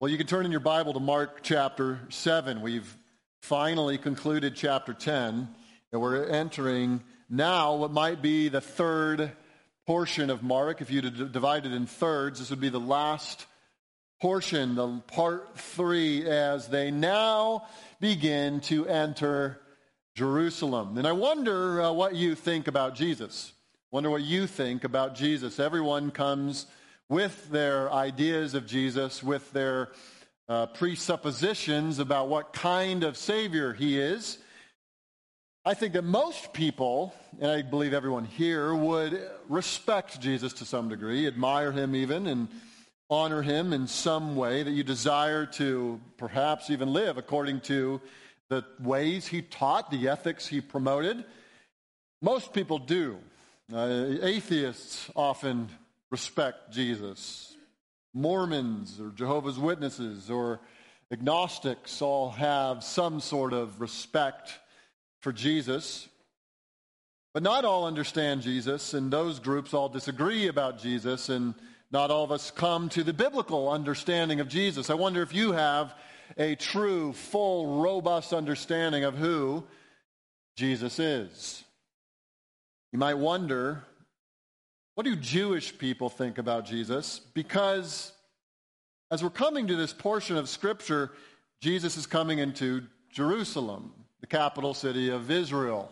Well, you can turn in your Bible to Mark chapter 7. We've finally concluded chapter 10, and we're entering now what might be the third portion of Mark. If you divide it in thirds, this would be the last portion, the part three, as they now begin to enter Jerusalem. And I wonder uh, what you think about Jesus. Wonder what you think about Jesus. Everyone comes with their ideas of Jesus, with their uh, presuppositions about what kind of Savior he is. I think that most people, and I believe everyone here, would respect Jesus to some degree, admire him even, and honor him in some way, that you desire to perhaps even live according to the ways he taught, the ethics he promoted. Most people do. Uh, atheists often respect Jesus. Mormons or Jehovah's Witnesses or agnostics all have some sort of respect for Jesus. But not all understand Jesus, and those groups all disagree about Jesus, and not all of us come to the biblical understanding of Jesus. I wonder if you have a true, full, robust understanding of who Jesus is. You might wonder what do Jewish people think about Jesus? Because as we're coming to this portion of Scripture, Jesus is coming into Jerusalem, the capital city of Israel.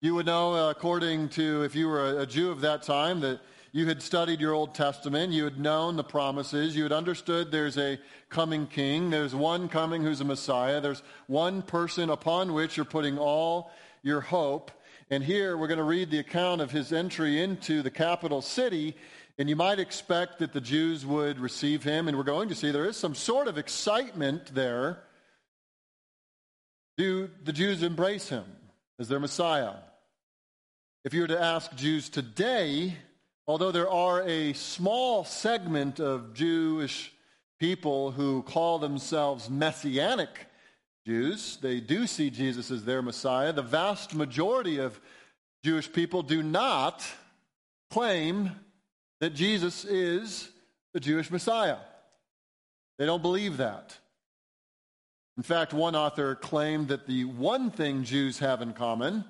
You would know, uh, according to, if you were a Jew of that time, that you had studied your Old Testament, you had known the promises, you had understood there's a coming king, there's one coming who's a Messiah, there's one person upon which you're putting all your hope. And here we're going to read the account of his entry into the capital city. And you might expect that the Jews would receive him. And we're going to see there is some sort of excitement there. Do the Jews embrace him as their Messiah? If you were to ask Jews today, although there are a small segment of Jewish people who call themselves messianic Jews. They do see Jesus as their Messiah. The vast majority of Jewish people do not claim that Jesus is the Jewish Messiah. They don't believe that. In fact, one author claimed that the one thing Jews have in common,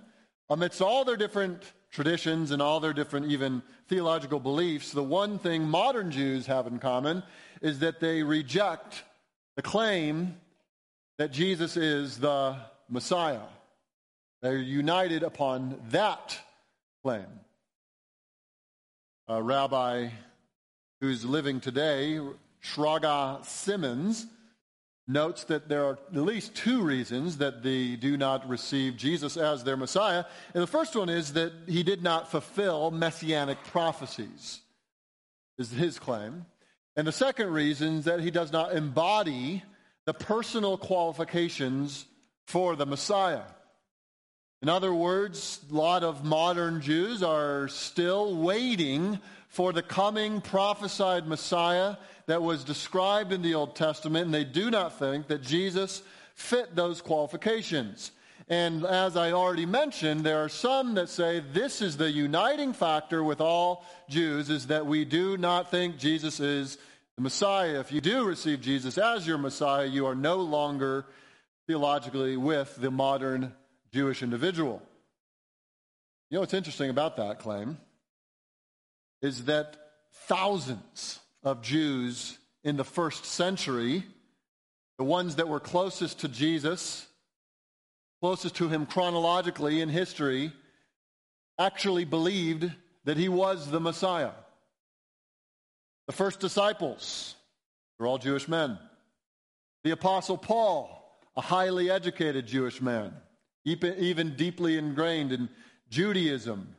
amidst all their different traditions and all their different even theological beliefs, the one thing modern Jews have in common is that they reject the claim that Jesus is the Messiah. They're united upon that claim. A rabbi who's living today, Shraga Simmons, notes that there are at least two reasons that they do not receive Jesus as their Messiah. And the first one is that he did not fulfill messianic prophecies, is his claim. And the second reason is that he does not embody the personal qualifications for the Messiah. In other words, a lot of modern Jews are still waiting for the coming prophesied Messiah that was described in the Old Testament, and they do not think that Jesus fit those qualifications. And as I already mentioned, there are some that say this is the uniting factor with all Jews is that we do not think Jesus is the Messiah, if you do receive Jesus as your Messiah, you are no longer theologically with the modern Jewish individual. You know what's interesting about that claim is that thousands of Jews in the first century, the ones that were closest to Jesus, closest to him chronologically in history, actually believed that he was the Messiah. The first disciples were all Jewish men. The Apostle Paul, a highly educated Jewish man, even deeply ingrained in Judaism.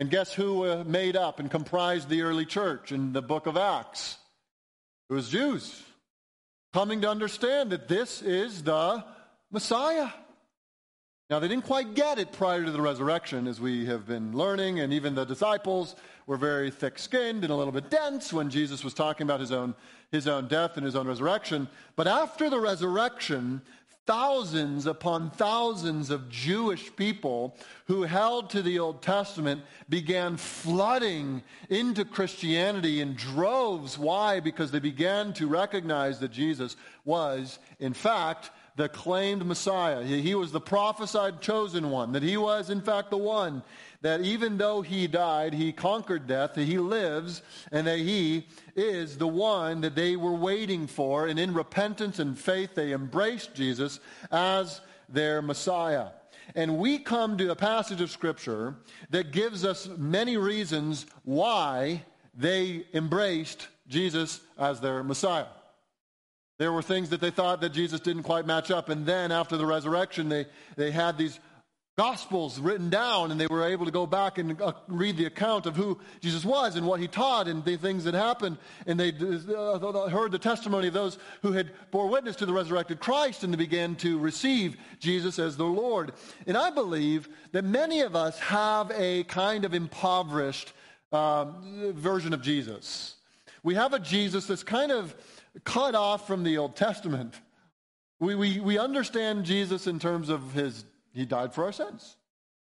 And guess who uh, made up and comprised the early church in the book of Acts? It was Jews coming to understand that this is the Messiah. Now, they didn't quite get it prior to the resurrection, as we have been learning, and even the disciples were very thick skinned and a little bit dense when Jesus was talking about his own, his own death and his own resurrection. But after the resurrection, thousands upon thousands of Jewish people who held to the Old Testament began flooding into Christianity in droves. Why? Because they began to recognize that Jesus was, in fact, the claimed Messiah. He was the prophesied chosen one, that he was, in fact, the one that even though he died, he conquered death, that he lives, and that he is the one that they were waiting for. And in repentance and faith, they embraced Jesus as their Messiah. And we come to a passage of Scripture that gives us many reasons why they embraced Jesus as their Messiah. There were things that they thought that Jesus didn't quite match up. And then after the resurrection, they, they had these Gospels written down, and they were able to go back and uh, read the account of who Jesus was and what he taught and the things that happened. And they uh, heard the testimony of those who had bore witness to the resurrected Christ, and they began to receive Jesus as the Lord. And I believe that many of us have a kind of impoverished um, version of Jesus. We have a Jesus that's kind of cut off from the Old Testament. We, we, we understand Jesus in terms of his he died for our sins.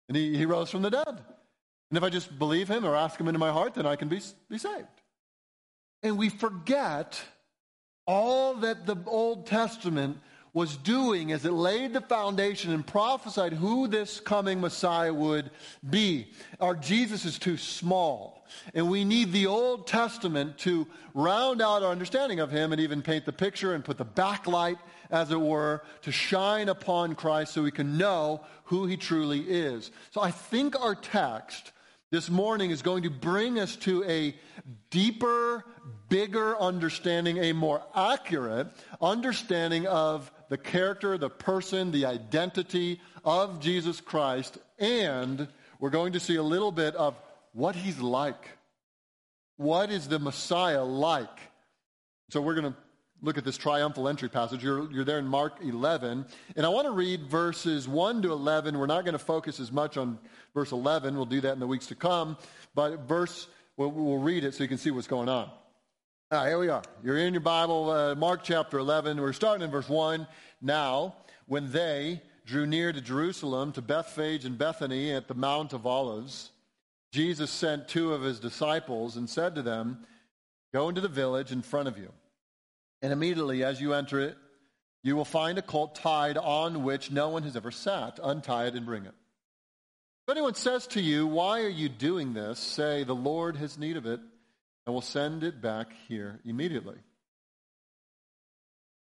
And he, he rose from the dead. And if I just believe him or ask him into my heart, then I can be, be saved. And we forget all that the Old Testament was doing as it laid the foundation and prophesied who this coming Messiah would be. Our Jesus is too small. And we need the Old Testament to round out our understanding of him and even paint the picture and put the backlight as it were, to shine upon Christ so we can know who he truly is. So I think our text this morning is going to bring us to a deeper, bigger understanding, a more accurate understanding of the character, the person, the identity of Jesus Christ, and we're going to see a little bit of what he's like. What is the Messiah like? So we're going to look at this triumphal entry passage. You're, you're there in Mark 11. And I want to read verses 1 to 11. We're not going to focus as much on verse 11. We'll do that in the weeks to come. But verse, we'll, we'll read it so you can see what's going on. All right, here we are. You're in your Bible, uh, Mark chapter 11. We're starting in verse 1. Now, when they drew near to Jerusalem, to Bethphage and Bethany at the Mount of Olives, Jesus sent two of his disciples and said to them, Go into the village in front of you and immediately as you enter it, you will find a colt tied on which no one has ever sat. Untie it and bring it. If anyone says to you, Why are you doing this? say, The Lord has need of it, and will send it back here immediately.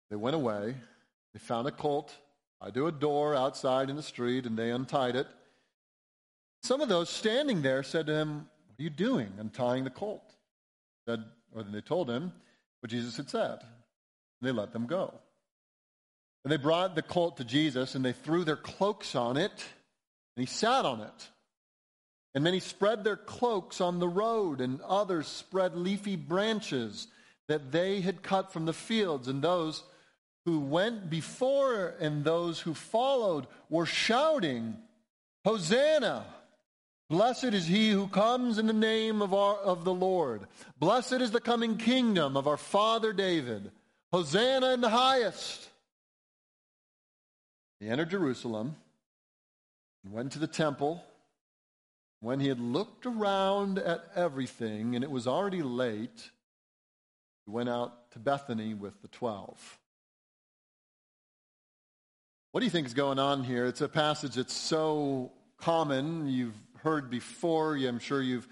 They went away. They found a colt tied a door outside in the street, and they untied it. Some of those standing there said to him, What are you doing, untying the colt? Said, or they told him, what Jesus had said. They let them go. And they brought the colt to Jesus and they threw their cloaks on it, and he sat on it. And many spread their cloaks on the road, and others spread leafy branches that they had cut from the fields. And those who went before and those who followed were shouting, Hosanna! Blessed is he who comes in the name of, our, of the Lord. Blessed is the coming kingdom of our father David. Hosanna in the highest. He entered Jerusalem and went to the temple. When he had looked around at everything and it was already late, he went out to Bethany with the twelve. What do you think is going on here? It's a passage that's so common. You've heard before. I'm sure you've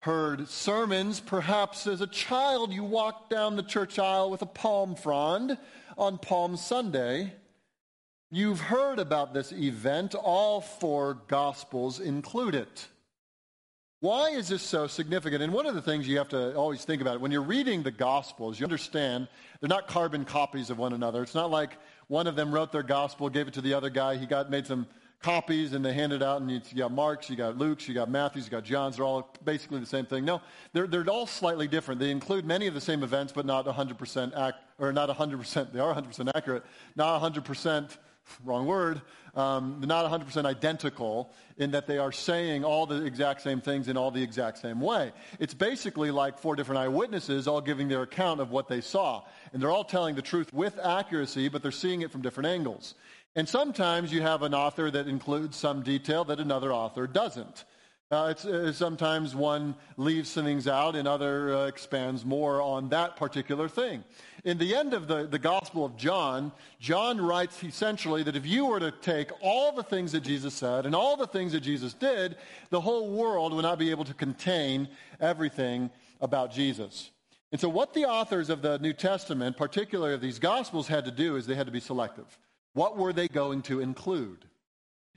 heard sermons. Perhaps as a child, you walked down the church aisle with a palm frond on Palm Sunday. You've heard about this event. All four Gospels include it. Why is this so significant? And one of the things you have to always think about when you're reading the Gospels, you understand they're not carbon copies of one another. It's not like one of them wrote their Gospel, gave it to the other guy, he got made some copies and they hand it out and you, got Mark's, you got Luke's, you got Matthew's, you got John's. They're all basically the same thing. No, they're, they're all slightly different. They include many of the same events, but not 100% act, or not 100%, they are 100% accurate, not 100% wrong word, um, not 100% identical in that they are saying all the exact same things in all the exact same way. It's basically like four different eyewitnesses all giving their account of what they saw. And they're all telling the truth with accuracy, but they're seeing it from different angles. And sometimes you have an author that includes some detail that another author doesn't. Uh, uh, sometimes one leaves some things out and other uh, expands more on that particular thing. In the end of the, the Gospel of John, John writes essentially that if you were to take all the things that Jesus said and all the things that Jesus did, the whole world would not be able to contain everything about Jesus. And so what the authors of the New Testament, particularly of these Gospels, had to do is they had to be selective. What were they going to include?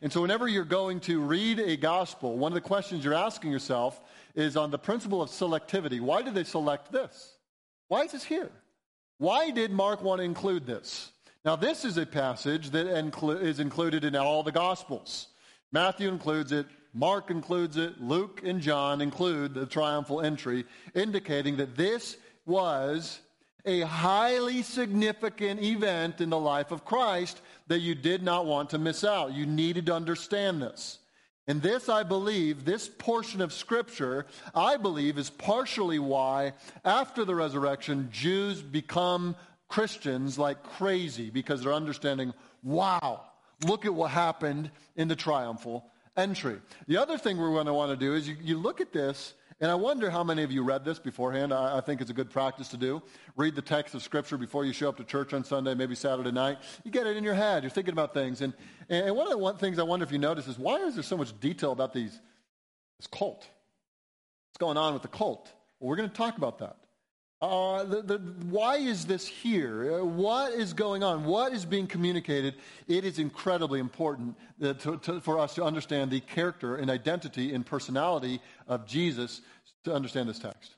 And so, whenever you're going to read a gospel, one of the questions you're asking yourself is on the principle of selectivity. Why did they select this? Why is this here? Why did Mark want to include this? Now, this is a passage that inclu- is included in all the gospels. Matthew includes it, Mark includes it, Luke and John include the triumphal entry, indicating that this was a highly significant event in the life of Christ that you did not want to miss out. You needed to understand this. And this, I believe, this portion of Scripture, I believe, is partially why, after the resurrection, Jews become Christians like crazy because they're understanding, wow, look at what happened in the triumphal entry. The other thing we're going to want to do is you, you look at this and I wonder how many of you read this beforehand. I, I, think it's a good practice to do. Read the text of Scripture before you show up to church on Sunday, maybe Saturday night. You get it in your head. You're thinking about things. And, and one of the one things I wonder if you notice is why is there so much detail about these, this cult? What's going on with the cult? Well, we're going to talk about that. Uh, the, the, why is this here? Uh, what is going on? What is being communicated? It is incredibly important uh, to, to, for us to understand the character and identity and personality of Jesus to understand this text.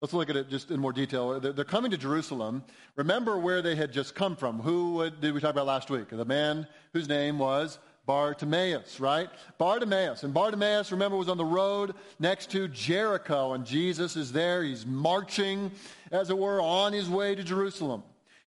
Let's look at it just in more detail. They're, they're coming to Jerusalem. Remember where they had just come from. Who did we talk about last week? The man whose name was Bartimaeus, right? Bartimaeus. And Bartimaeus, remember, was on the road next to Jericho, and Jesus is there. He's marching, as it were, on his way to Jerusalem.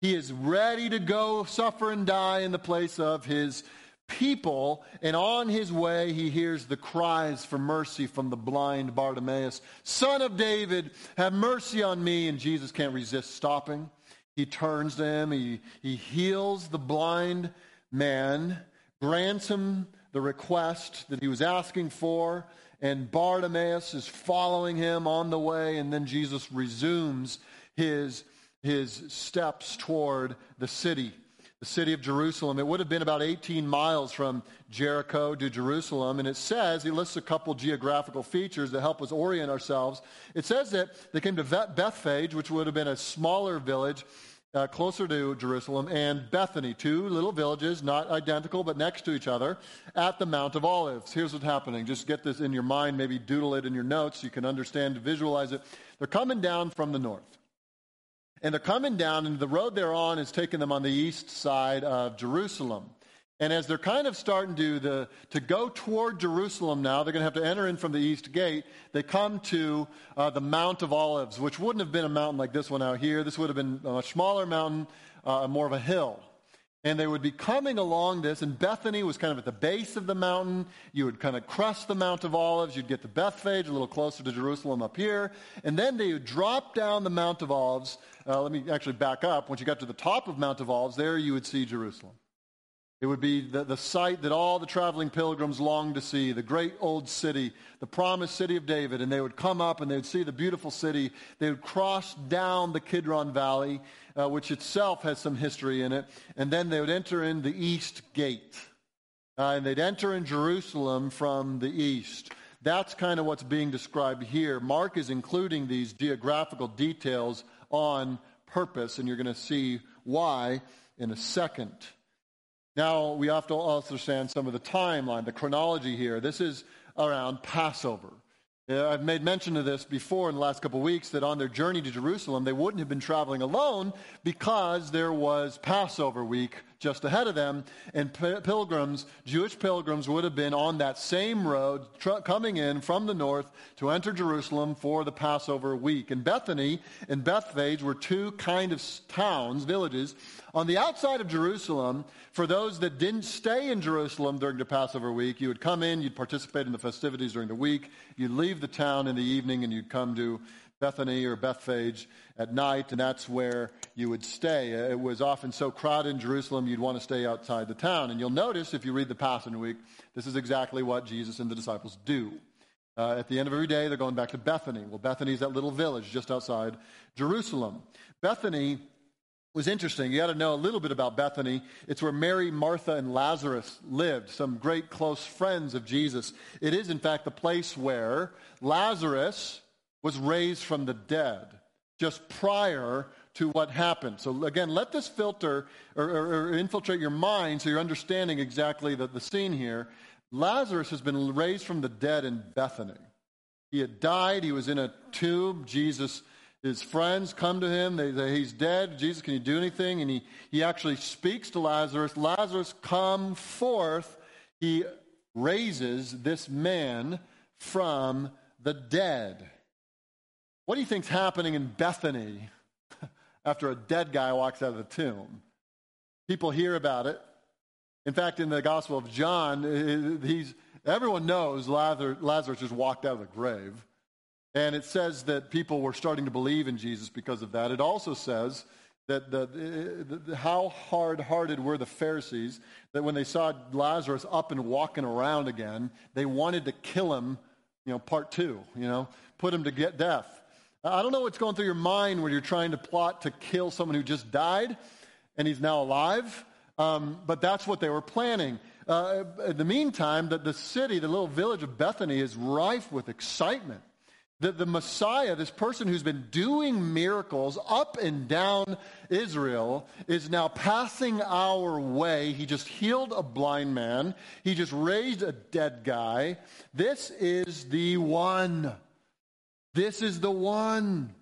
He is ready to go suffer and die in the place of his people. And on his way, he hears the cries for mercy from the blind Bartimaeus Son of David, have mercy on me. And Jesus can't resist stopping. He turns to him, he, he heals the blind man grants him the request that he was asking for, and Bartimaeus is following him on the way, and then Jesus resumes his, his steps toward the city, the city of Jerusalem. It would have been about 18 miles from Jericho to Jerusalem, and it says, he lists a couple geographical features that help us orient ourselves. It says that they came to Bethphage, which would have been a smaller village, uh, closer to Jerusalem, and Bethany, two little villages, not identical, but next to each other, at the Mount of Olives. Here's what's happening. Just get this in your mind, maybe doodle it in your notes you can understand, visualize it. They're coming down from the north. And they're coming down, and the road they're on is taking them on the east side of Jerusalem. And as they're kind of starting to, the, to go toward Jerusalem now, they're going to have to enter in from the east gate. They come to uh, the Mount of Olives, which wouldn't have been a mountain like this one out here. This would have been a much smaller mountain, uh, more of a hill. And they would be coming along this, and Bethany was kind of at the base of the mountain. You would kind of crest the Mount of Olives. You'd get to Bethphage, a little closer to Jerusalem up here. And then they would drop down the Mount of Olives. Uh, let me actually back up. Once you got to the top of Mount of Olives, there you would see Jerusalem. It would be the, the site that all the traveling pilgrims longed to see, the great old city, the promised city of David. And they would come up and they would see the beautiful city. They would cross down the Kidron Valley, uh, which itself has some history in it. And then they would enter in the east gate. Uh, and they'd enter in Jerusalem from the east. That's kind of what's being described here. Mark is including these geographical details on purpose, and you're going to see why in a second. Now, we have to also understand some of the timeline, the chronology here. This is around Passover. Uh, I've made mention of this before in the last couple of weeks that on their journey to Jerusalem, they wouldn't have been traveling alone because there was Passover week just ahead of them. And pilgrims, Jewish pilgrims, would have been on that same road tr- coming in from the north to enter Jerusalem for the Passover week. And Bethany and Bethphage were two kind of towns, villages, on the outside of Jerusalem. For those that didn't stay in Jerusalem during the Passover week, you would come in, you'd participate in the festivities during the week, you'd leave the town in the evening, and you'd come to Bethany or Bethphage at night, and that's where you would stay. It was often so crowded in Jerusalem, you'd want to stay outside the town. And you'll notice if you read the Passover week, this is exactly what Jesus and the disciples do. Uh, at the end of every day, they're going back to Bethany. Well, Bethany is that little village just outside Jerusalem. Bethany was interesting. You got to know a little bit about Bethany. It's where Mary, Martha, and Lazarus lived, some great close friends of Jesus. It is, in fact, the place where Lazarus, was raised from the dead just prior to what happened. So again, let this filter or, or, or infiltrate your mind so you're understanding exactly the, the scene here. Lazarus has been raised from the dead in Bethany. He had died. He was in a tomb. Jesus, his friends come to him. They say, he's dead. Jesus, can you do anything? And he, he actually speaks to Lazarus. Lazarus, come forth. He raises this man from the dead. What do you think's happening in Bethany after a dead guy walks out of the tomb? People hear about it. In fact, in the Gospel of John, he's, everyone knows Lazarus, just walked out of the grave. And it says that people were starting to believe in Jesus because of that. It also says that the, the, the, how hard-hearted were the Pharisees that when they saw Lazarus up and walking around again, they wanted to kill him, you know, part two, you know, put him to get death. I don't know what's going through your mind when you're trying to plot to kill someone who just died and he's now alive, um, but that's what they were planning. Uh, in the meantime, the, the city, the little village of Bethany, is rife with excitement. The, the Messiah, this person who's been doing miracles up and down Israel, is now passing our way. He just healed a blind man, he just raised a dead guy. This is the one. This is the one.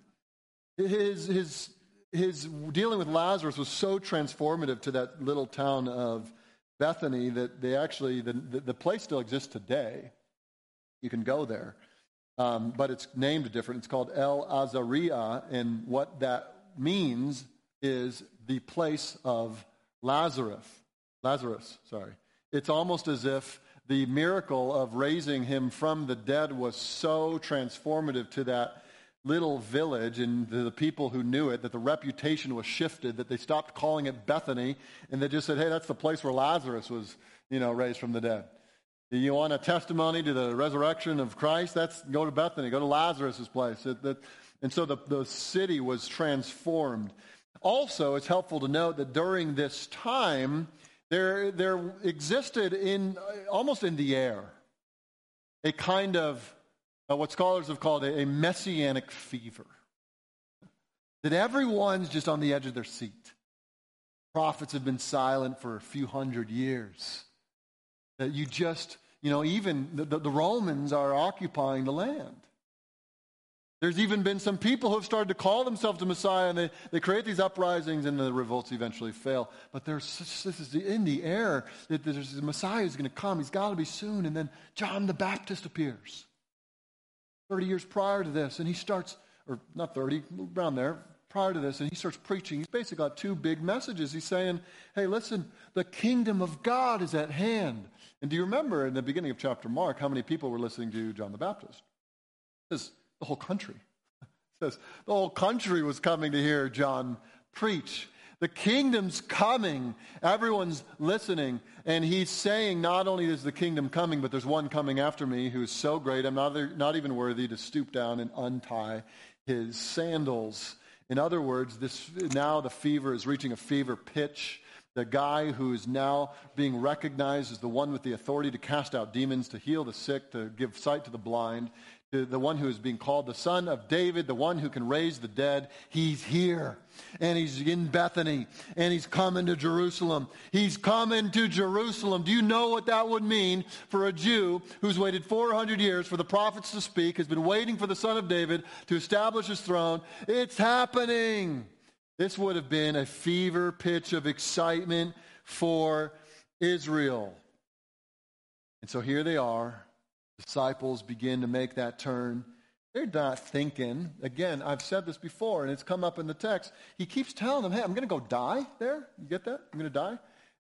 His, his, his dealing with Lazarus was so transformative to that little town of Bethany that they actually, the, the, place still exists today. You can go there. Um, but it's named different. It's called El Azariah, and what that means is the place of Lazarus. Lazarus, sorry. It's almost as if the miracle of raising him from the dead was so transformative to that little village and to the people who knew it that the reputation was shifted, that they stopped calling it Bethany and they just said, hey, that's the place where Lazarus was, you know, raised from the dead. You want a testimony to the resurrection of Christ? That's go to Bethany, go to Lazarus' place. It, that, and so the, the city was transformed. Also, it's helpful to note that during this time, there, there existed in almost in the air a kind of uh, what scholars have called a, a messianic fever. That everyone's just on the edge of their seat. Prophets have been silent for a few hundred years. That you just, you know, even the, the Romans are occupying the land. There's even been some people who have started to call themselves the Messiah, and they, they create these uprisings, and the revolts eventually fail. But there's this is in the air that there's the Messiah is going to come. He's got to be soon. And then John the Baptist appears 30 years prior to this, and he starts, or not 30, around there, prior to this, and he starts preaching. He's basically got two big messages. He's saying, hey, listen, the kingdom of God is at hand. And do you remember in the beginning of chapter Mark how many people were listening to John the Baptist? It the whole country. Says the whole country was coming to hear John preach. The kingdom's coming. Everyone's listening. And he's saying, not only is the kingdom coming, but there's one coming after me who is so great, I'm not, not even worthy to stoop down and untie his sandals. In other words, this, now the fever is reaching a fever pitch. The guy who is now being recognized as the one with the authority to cast out demons, to heal the sick, to give sight to the blind, the, one who is being called the son of David, the one who can raise the dead, he's here. And he's in Bethany. And he's coming to Jerusalem. He's coming to Jerusalem. Do you know what that would mean for a Jew who's waited 400 years for the prophets to speak, has been waiting for the son of David to establish his throne? It's happening. This would have been a fever pitch of excitement for Israel. And so here they are. Disciples begin to make that turn. They're not thinking. Again, I've said this before, and it's come up in the text. He keeps telling them, hey, I'm going to go die there. You get that? I'm going to die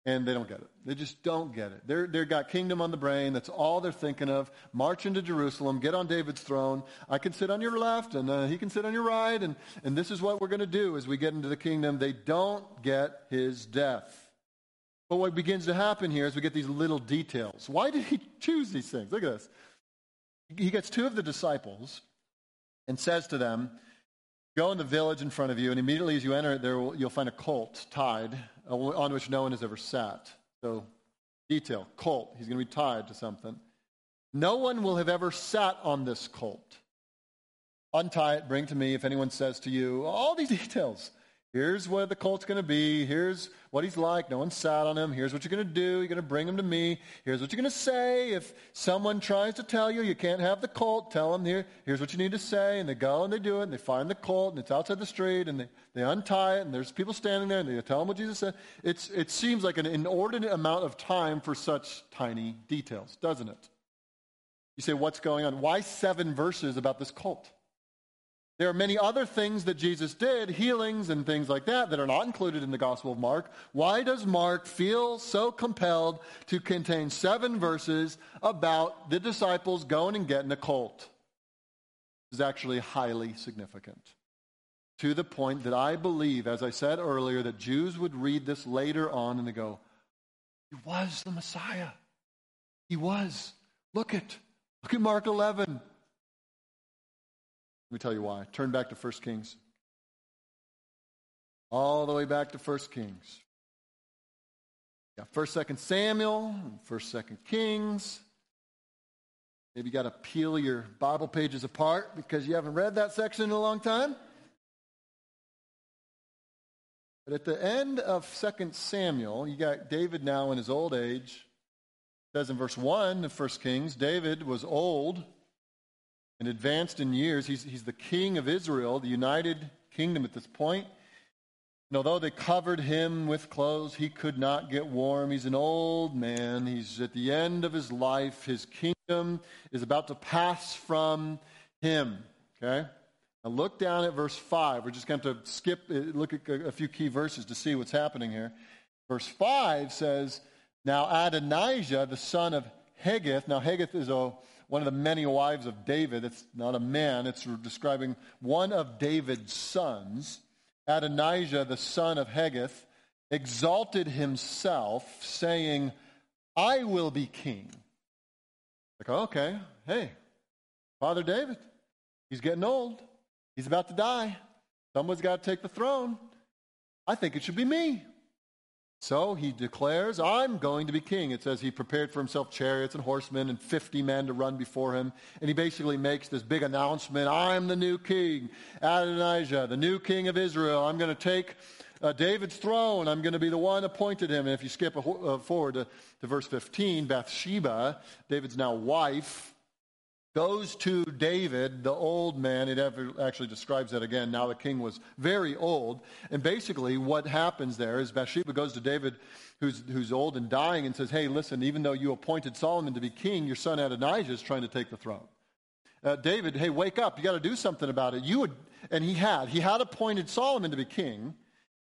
and they don't get it. They just don't get it. They're, they've got kingdom on the brain. That's all they're thinking of. March into Jerusalem, get on David's throne. I can sit on your left, and uh, he can sit on your right, and, and this is what we're going to do as we get into the kingdom. They don't get his death. But what begins to happen here is we get these little details. Why did he choose these things? Look at this. He gets two of the disciples and says to them, Go in the village in front of you, and immediately as you enter it, there you'll find a colt tied uh, on which no one has ever sat. So, detail colt. He's going to be tied to something. No one will have ever sat on this colt. Untie it, bring it to me. If anyone says to you, all these details. Here's what the colt's going to be. Here's what he's like. No one sat on him. Here's what you're going to do. You're going to bring him to me. Here's what you're going to say. If someone tries to tell you you can't have the colt, tell them here, here's what you need to say. And they go and they do it and they find the colt and it's outside the street and they, they untie it and there's people standing there and they tell them what Jesus said. It's, it seems like an inordinate amount of time for such tiny details, doesn't it? You say, what's going on? Why seven verses about this colt? There are many other things that Jesus did, healings and things like that, that are not included in the Gospel of Mark. Why does Mark feel so compelled to contain seven verses about the disciples going and getting a colt? This is actually highly significant. To the point that I believe, as I said earlier, that Jews would read this later on and they go, He was the Messiah. He was. Look at, look at Mark 11. Let me tell you why. Turn back to 1 Kings. All the way back to 1 Kings. Yeah, 1st, 2nd Samuel, 1st, 2nd Kings. Maybe you got to peel your Bible pages apart because you haven't read that section in a long time. But at the end of 2nd Samuel, you got David now in his old age. It says in verse 1 of 1 Kings, David was old and advanced in years. He's, he's the king of Israel, the united kingdom at this point. And although they covered him with clothes, he could not get warm. He's an old man. He's at the end of his life. His kingdom is about to pass from him. Okay? Now look down at verse 5. We're just going to skip, uh, look at a few key verses to see what's happening here. Verse 5 says, Now Adonijah, the son of Haggith, now Haggith is a one of the many wives of David. It's not a man, it's describing one of David's sons. Adonijah, the son of Haggith, exalted himself, saying, I will be king. Like, oh, okay, hey, Father David, he's getting old. He's about to die. Someone's got to take the throne. I think it should be me. So he declares, I'm going to be king. It says he prepared for himself chariots and horsemen and 50 men to run before him. And he basically makes this big announcement I'm the new king, Adonijah, the new king of Israel. I'm going to take uh, David's throne. I'm going to be the one appointed him. And if you skip a, uh, forward to, to verse 15, Bathsheba, David's now wife, goes to David, the old man. It actually describes that again. Now the king was very old. And basically, what happens there is Bathsheba goes to David, who's, who's old and dying, and says, Hey, listen, even though you appointed Solomon to be king, your son Adonijah is trying to take the throne. Uh, David, hey, wake up. You got to do something about it. You would, and he had. He had appointed Solomon to be king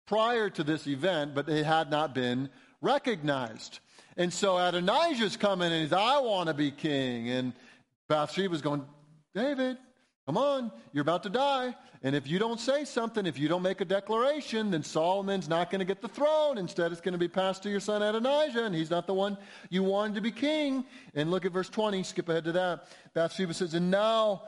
prior to this event, but it had not been recognized. And so Adonijah's coming and he's, I want to be king. And Bathsheba's going, David, come on, you're about to die. And if you don't say something, if you don't make a declaration, then Solomon's not going to get the throne. Instead, it's going to be passed to your son Adonijah, and he's not the one you wanted to be king. And look at verse 20, skip ahead to that. Bathsheba says, And now,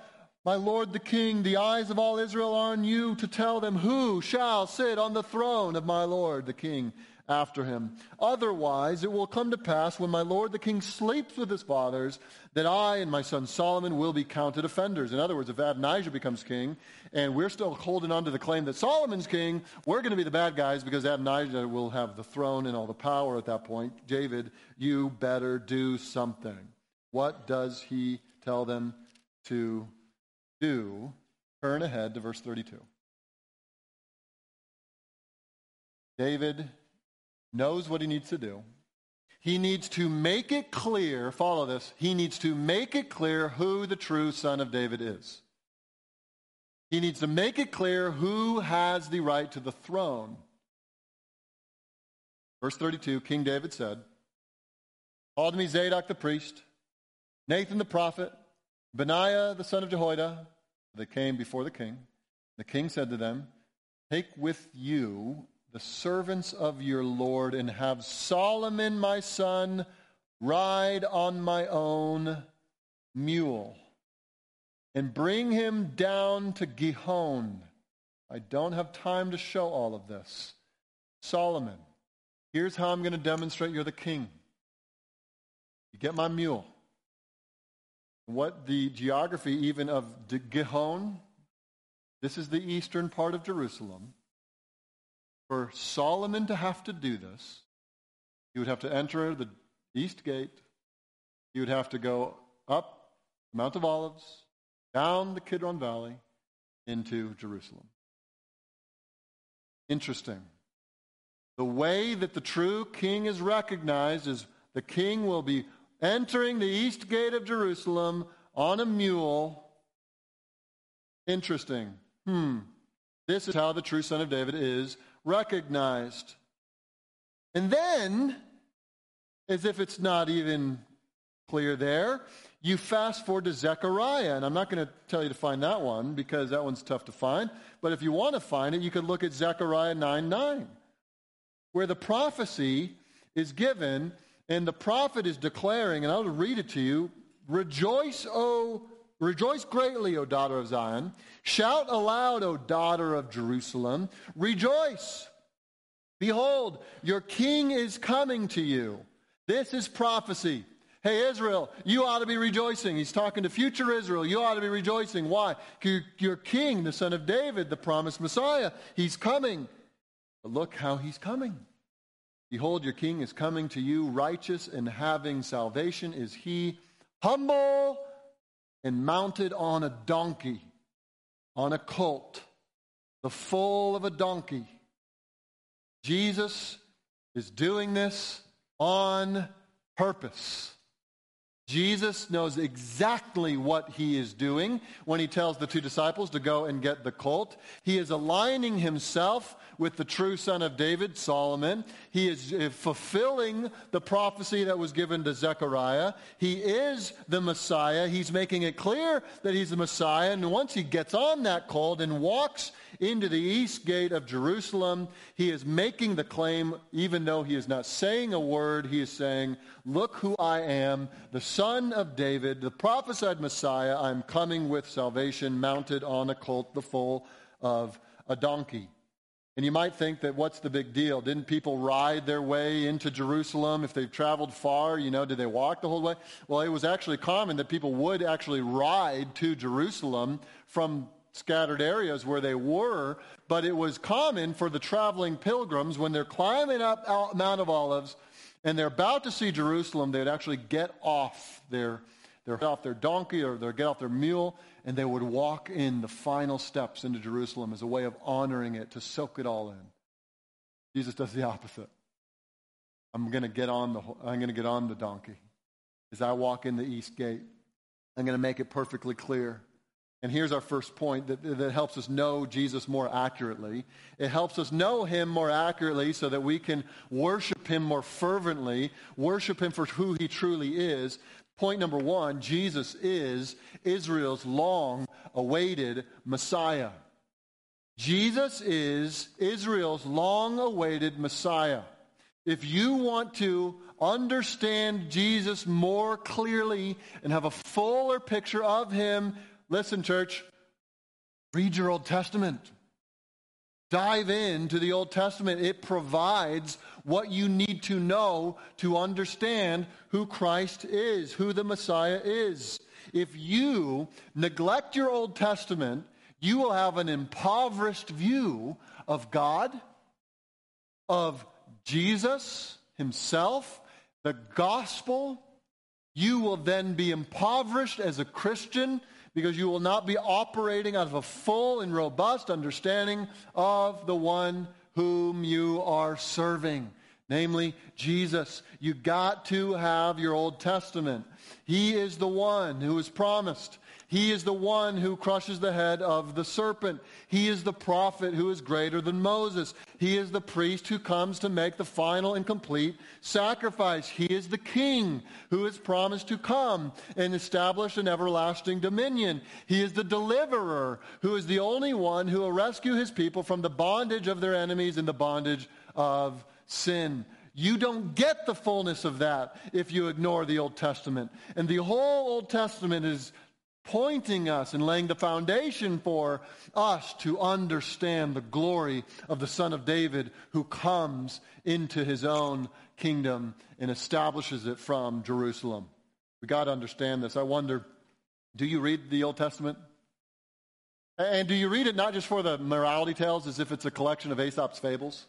my lord the king, the eyes of all Israel are on you to tell them who shall sit on the throne of my lord the king after him. Otherwise, it will come to pass when my lord the king sleeps with his fathers that I and my son Solomon will be counted offenders. In other words, if Adonijah becomes king and we're still holding on to the claim that Solomon's king, we're going to be the bad guys because Adonijah will have the throne and all the power at that point. David, you better do something. What does he tell them to do? Turn ahead to verse 32. David knows what he needs to do. He needs to make it clear, follow this, he needs to make it clear who the true son of David is. He needs to make it clear who has the right to the throne. Verse 32 King David said, Call to me Zadok the priest, Nathan the prophet, Benaiah the son of Jehoiada. They came before the king. The king said to them, Take with you the servants of your Lord and have Solomon my son ride on my own mule and bring him down to Gihon. I don't have time to show all of this. Solomon, here's how I'm going to demonstrate you're the king. You get my mule. What the geography even of Gihon, this is the eastern part of Jerusalem. For Solomon to have to do this, he would have to enter the east gate. He would have to go up the Mount of Olives, down the Kidron Valley, into Jerusalem. Interesting. The way that the true king is recognized is the king will be entering the east gate of Jerusalem on a mule. Interesting. Hmm. This is how the true son of David is recognized. And then, as if it's not even clear there, you fast forward to Zechariah. And I'm not going to tell you to find that one because that one's tough to find. But if you want to find it, you could look at Zechariah 9 9, where the prophecy is given and the prophet is declaring, and I'll read it to you Rejoice, O Rejoice greatly, O daughter of Zion. Shout aloud, O daughter of Jerusalem. Rejoice. Behold, your king is coming to you. This is prophecy. Hey, Israel, you ought to be rejoicing. He's talking to future Israel. You ought to be rejoicing. Why? Your king, the son of David, the promised Messiah, he's coming. But look how he's coming. Behold, your king is coming to you, righteous and having salvation is he, humble and mounted on a donkey, on a colt, the foal of a donkey. Jesus is doing this on purpose. Jesus knows exactly what he is doing when he tells the two disciples to go and get the colt. He is aligning himself with the true son of David, Solomon. He is uh, fulfilling the prophecy that was given to Zechariah. He is the Messiah. He's making it clear that he's the Messiah. And once he gets on that colt and walks into the east gate of Jerusalem, he is making the claim, even though he is not saying a word, he is saying, Look who I am, the son of David, the prophesied Messiah. I'm coming with salvation, mounted on a colt, the foal of a donkey. And you might think that what's the big deal? Didn't people ride their way into Jerusalem if they've traveled far? You know, did they walk the whole way? Well, it was actually common that people would actually ride to Jerusalem from scattered areas where they were, but it was common for the traveling pilgrims when they're climbing up Mount of Olives and they're about to see Jerusalem, they'd actually get off their, their, off their donkey or they get off their mule and they would walk in the final steps into Jerusalem as a way of honoring it, to soak it all in. Jesus does the opposite. I'm going to get on the, I'm going to get on the donkey. As I walk in the east gate, I'm going to make it perfectly clear. And here's our first point that, that helps us know Jesus more accurately. It helps us know him more accurately so that we can worship him more fervently, worship him for who he truly is, Point number one Jesus is Israel's long awaited Messiah. Jesus is Israel's long awaited Messiah. If you want to understand Jesus more clearly and have a fuller picture of him, listen, church, read your Old Testament. Dive into the Old Testament. It provides what you need to know to understand who Christ is, who the Messiah is. If you neglect your Old Testament, you will have an impoverished view of God, of Jesus himself, the gospel. You will then be impoverished as a Christian because you will not be operating out of a full and robust understanding of the one whom you are serving namely Jesus. You got to have your Old Testament. He is the one who is promised. He is the one who crushes the head of the serpent. He is the prophet who is greater than Moses. He is the priest who comes to make the final and complete sacrifice. He is the king who is promised to come and establish an everlasting dominion. He is the deliverer who is the only one who will rescue his people from the bondage of their enemies and the bondage of sin. You don't get the fullness of that if you ignore the Old Testament. And the whole Old Testament is pointing us and laying the foundation for us to understand the glory of the Son of David who comes into his own kingdom and establishes it from Jerusalem. We got to understand this. I wonder, do you read the Old Testament? And do you read it not just for the morality tales as if it's a collection of Aesop's fables?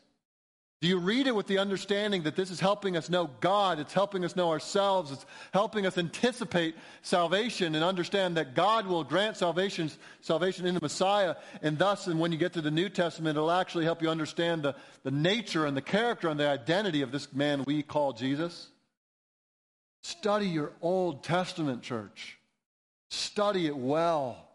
Do you read it with the understanding that this is helping us know God? It's helping us know ourselves. It's helping us anticipate salvation and understand that God will grant salvation, salvation in the Messiah. And thus, and when you get to the New Testament, it'll actually help you understand the, the nature and the character and the identity of this man we call Jesus. Study your Old Testament, church. Study it well.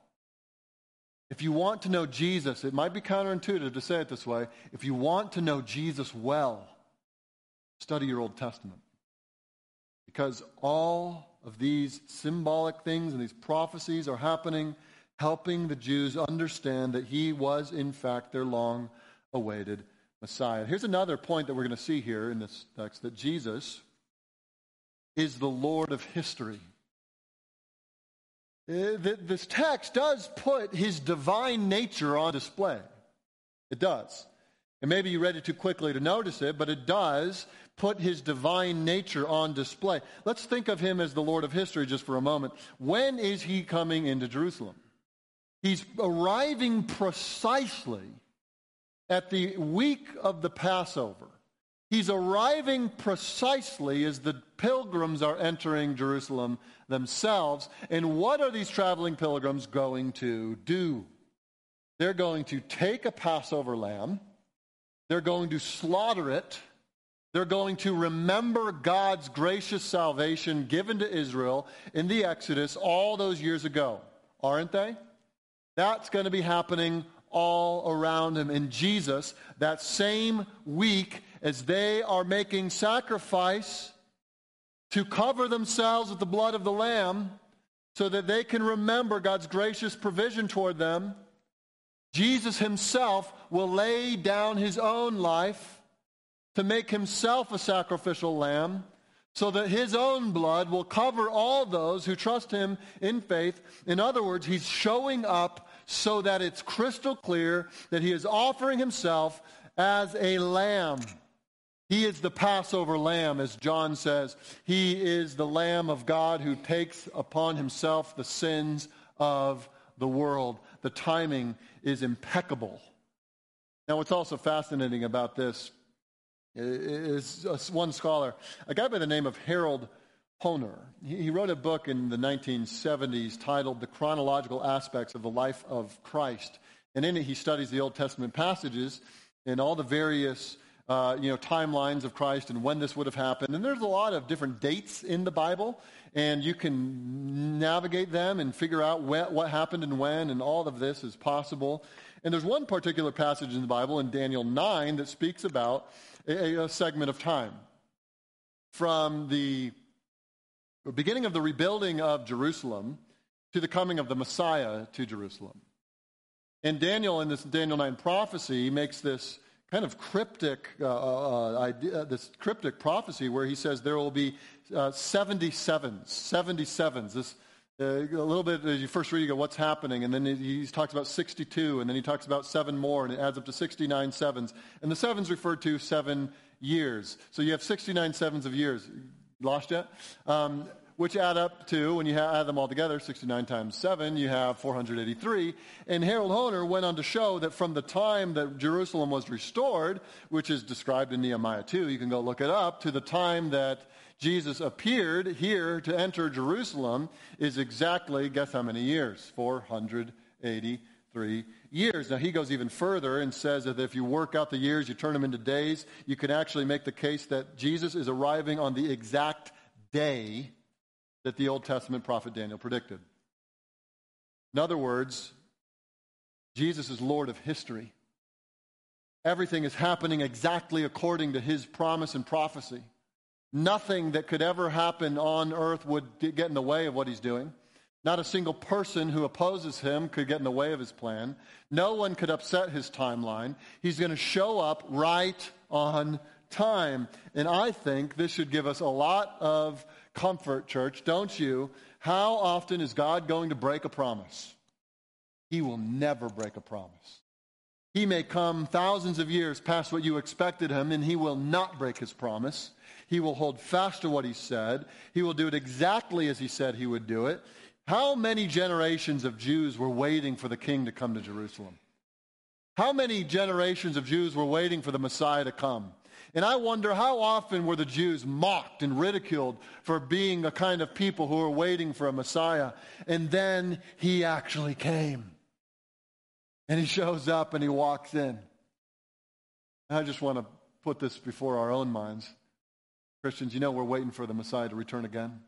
If you want to know Jesus, it might be counterintuitive to say it this way. If you want to know Jesus well, study your Old Testament. Because all of these symbolic things and these prophecies are happening, helping the Jews understand that he was, in fact, their long awaited Messiah. Here's another point that we're going to see here in this text that Jesus is the Lord of history. Uh, this text does put his divine nature on display. It does. And maybe you read it too quickly to notice it, but it does put his divine nature on display. Let's think of him as the Lord of history just for a moment. When is he coming into Jerusalem? He's arriving precisely at the week of the Passover. He's arriving precisely as the pilgrims are entering Jerusalem themselves. And what are these traveling pilgrims going to do? They're going to take a Passover lamb, they're going to slaughter it, they're going to remember God's gracious salvation given to Israel in the Exodus all those years ago, aren't they? That's going to be happening all around him. And Jesus, that same week, as they are making sacrifice to cover themselves with the blood of the Lamb so that they can remember God's gracious provision toward them, Jesus himself will lay down his own life to make himself a sacrificial lamb so that his own blood will cover all those who trust him in faith. In other words, he's showing up so that it's crystal clear that he is offering himself as a lamb. He is the Passover lamb, as John says. He is the Lamb of God who takes upon himself the sins of the world. The timing is impeccable. Now, what's also fascinating about this is uh, one scholar, a guy by the name of Harold Hoehner. He wrote a book in the 1970s titled The Chronological Aspects of the Life of Christ. And in it, he studies the Old Testament passages and all the various uh, you know, timelines of Christ and when this would have happened. And there's a lot of different dates in the Bible, and you can navigate them and figure out what happened and when, and all of this is possible. And there's one particular passage in the Bible in Daniel 9 that speaks about a, a segment of time from the beginning of the rebuilding of Jerusalem to the coming of the Messiah to Jerusalem. And Daniel, in this Daniel 9 prophecy, makes this kind of cryptic uh, uh, idea, this cryptic prophecy where he says there will be uh, 77s, 77s. This uh, a little bit as you first read, you go, "What's happening?" And then he, he, talks about 62, and then he talks about seven more, and it adds up to 69 sevens. And the sevens refer to seven years. So you have 69 sevens of years. Lost yet? Um, which add up to, when you add them all together, 69 times 7, you have 483. And Harold Hoehner went on to show that from the time that Jerusalem was restored, which is described in Nehemiah 2, you can go look it up, to the time that Jesus appeared here to enter Jerusalem is exactly, guess how many years? 483 years. Now, he goes even further and says that if you work out the years, you turn them into days, you can actually make the case that Jesus is arriving on the exact day that the Old Testament prophet Daniel predicted. In other words, Jesus is Lord of history. Everything is happening exactly according to his promise and prophecy. Nothing that could ever happen on earth would get in the way of what he's doing. Not a single person who opposes him could get in the way of his plan. No one could upset his timeline. He's going to show up right on time. And I think this should give us a lot of comfort, church, don't you? How often is God going to break a promise? He will never break a promise. He may come thousands of years past what you expected him, and he will not break his promise. He will hold fast to what he said. He will do it exactly as he said he would do it. How many generations of Jews were waiting for the king to come to Jerusalem? How many generations of Jews were waiting for the Messiah to come? And I wonder how often were the Jews mocked and ridiculed for being the kind of people who were waiting for a Messiah. And then he actually came. And he shows up and he walks in. I just want to put this before our own minds. Christians, you know we're waiting for the Messiah to return again.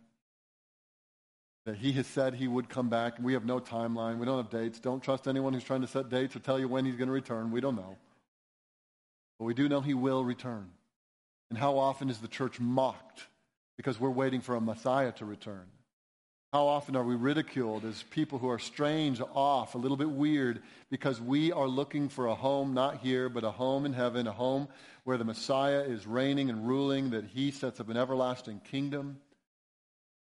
That he has said he would come back. We have no timeline. We don't have dates. Don't trust anyone who's trying to set dates or tell you when he's going to return. We don't know. But we do know he will return. And how often is the church mocked because we're waiting for a Messiah to return? How often are we ridiculed as people who are strange, off, a little bit weird, because we are looking for a home, not here, but a home in heaven, a home where the Messiah is reigning and ruling, that he sets up an everlasting kingdom?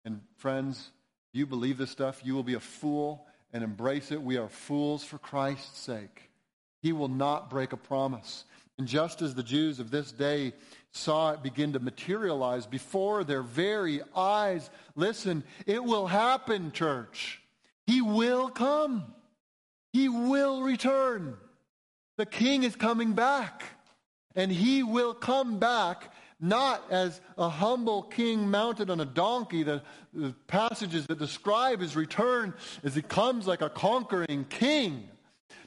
And friends, you believe this stuff, you will be a fool and embrace it. We are fools for Christ's sake. He will not break a promise. And just as the Jews of this day saw it begin to materialize before their very eyes. Listen, it will happen, church. He will come. He will return. The king is coming back. And he will come back not as a humble king mounted on a donkey. The, the passages that describe his return as he comes like a conquering king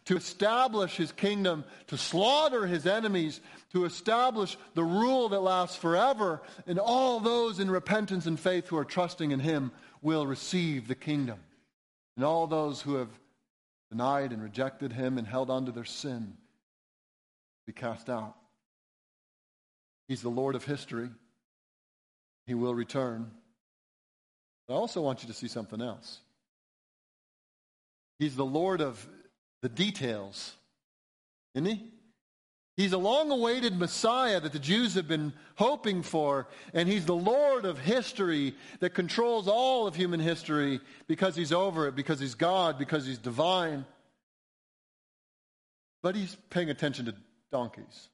to establish his kingdom, to slaughter his enemies, to establish the rule that lasts forever. And all those in repentance and faith who are trusting in him will receive the kingdom. And all those who have denied and rejected him and held on to their sin be cast out. He's the Lord of history. He will return. I also want you to see something else. He's the Lord of the details, isn't he? He's a long awaited Messiah that the Jews have been hoping for, and he's the Lord of history that controls all of human history because he's over it, because he's God, because he's divine. But he's paying attention to donkeys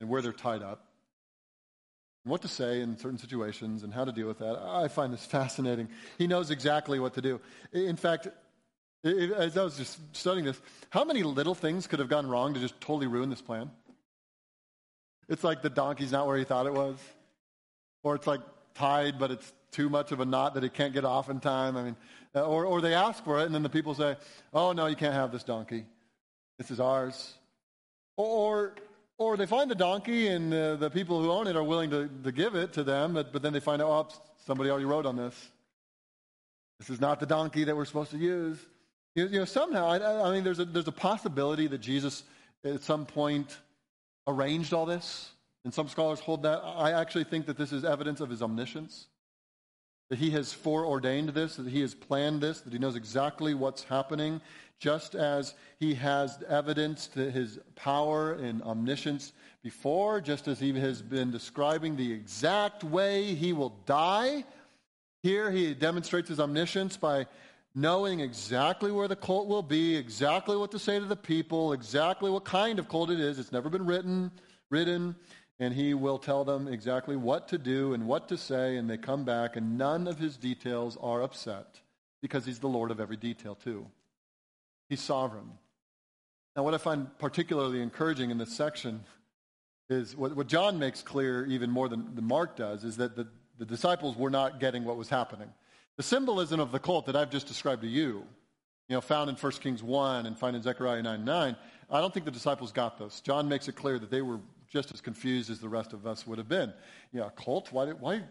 and where they're tied up, and what to say in certain situations, and how to deal with that. I find this fascinating. He knows exactly what to do. In fact, as I was just studying this, how many little things could have gone wrong to just totally ruin this plan? It's like the donkey's not where he thought it was. Or it's like tied, but it's too much of a knot that it can't get off in time. I mean, uh, or, or they ask for it, and then the people say, oh, no, you can't have this donkey. This is ours. Or, or they find the donkey, and uh, the people who own it are willing to, to give it to them, but, but then they find out, oh, somebody already wrote on this. This is not the donkey that we're supposed to use. You, know, somehow, I, I mean, there's a, there's a possibility that Jesus at some point arranged all this. And some scholars hold that. I actually think that this is evidence of his omniscience. That he has foreordained this, that he has planned this, that he knows exactly what's happening, just as he has evidence to his power and omniscience before, just as he has been describing the exact way he will die. Here he demonstrates his omniscience by knowing exactly where the colt will be, exactly what to say to the people, exactly what kind of colt it is. It's never been written, written, and he will tell them exactly what to do and what to say, and they come back, and none of his details are upset because he's the Lord of every detail, too. He's sovereign. Now, what I find particularly encouraging in this section is what, what John makes clear, even more than, than Mark does, is that the, the disciples were not getting what was happening. The symbolism of the colt that I've just described to you you know, found in 1 Kings 1 and found in Zechariah 9 9, I don't think the disciples got this. John makes it clear that they were just as confused as the rest of us would have been. You know, a cult? Why? why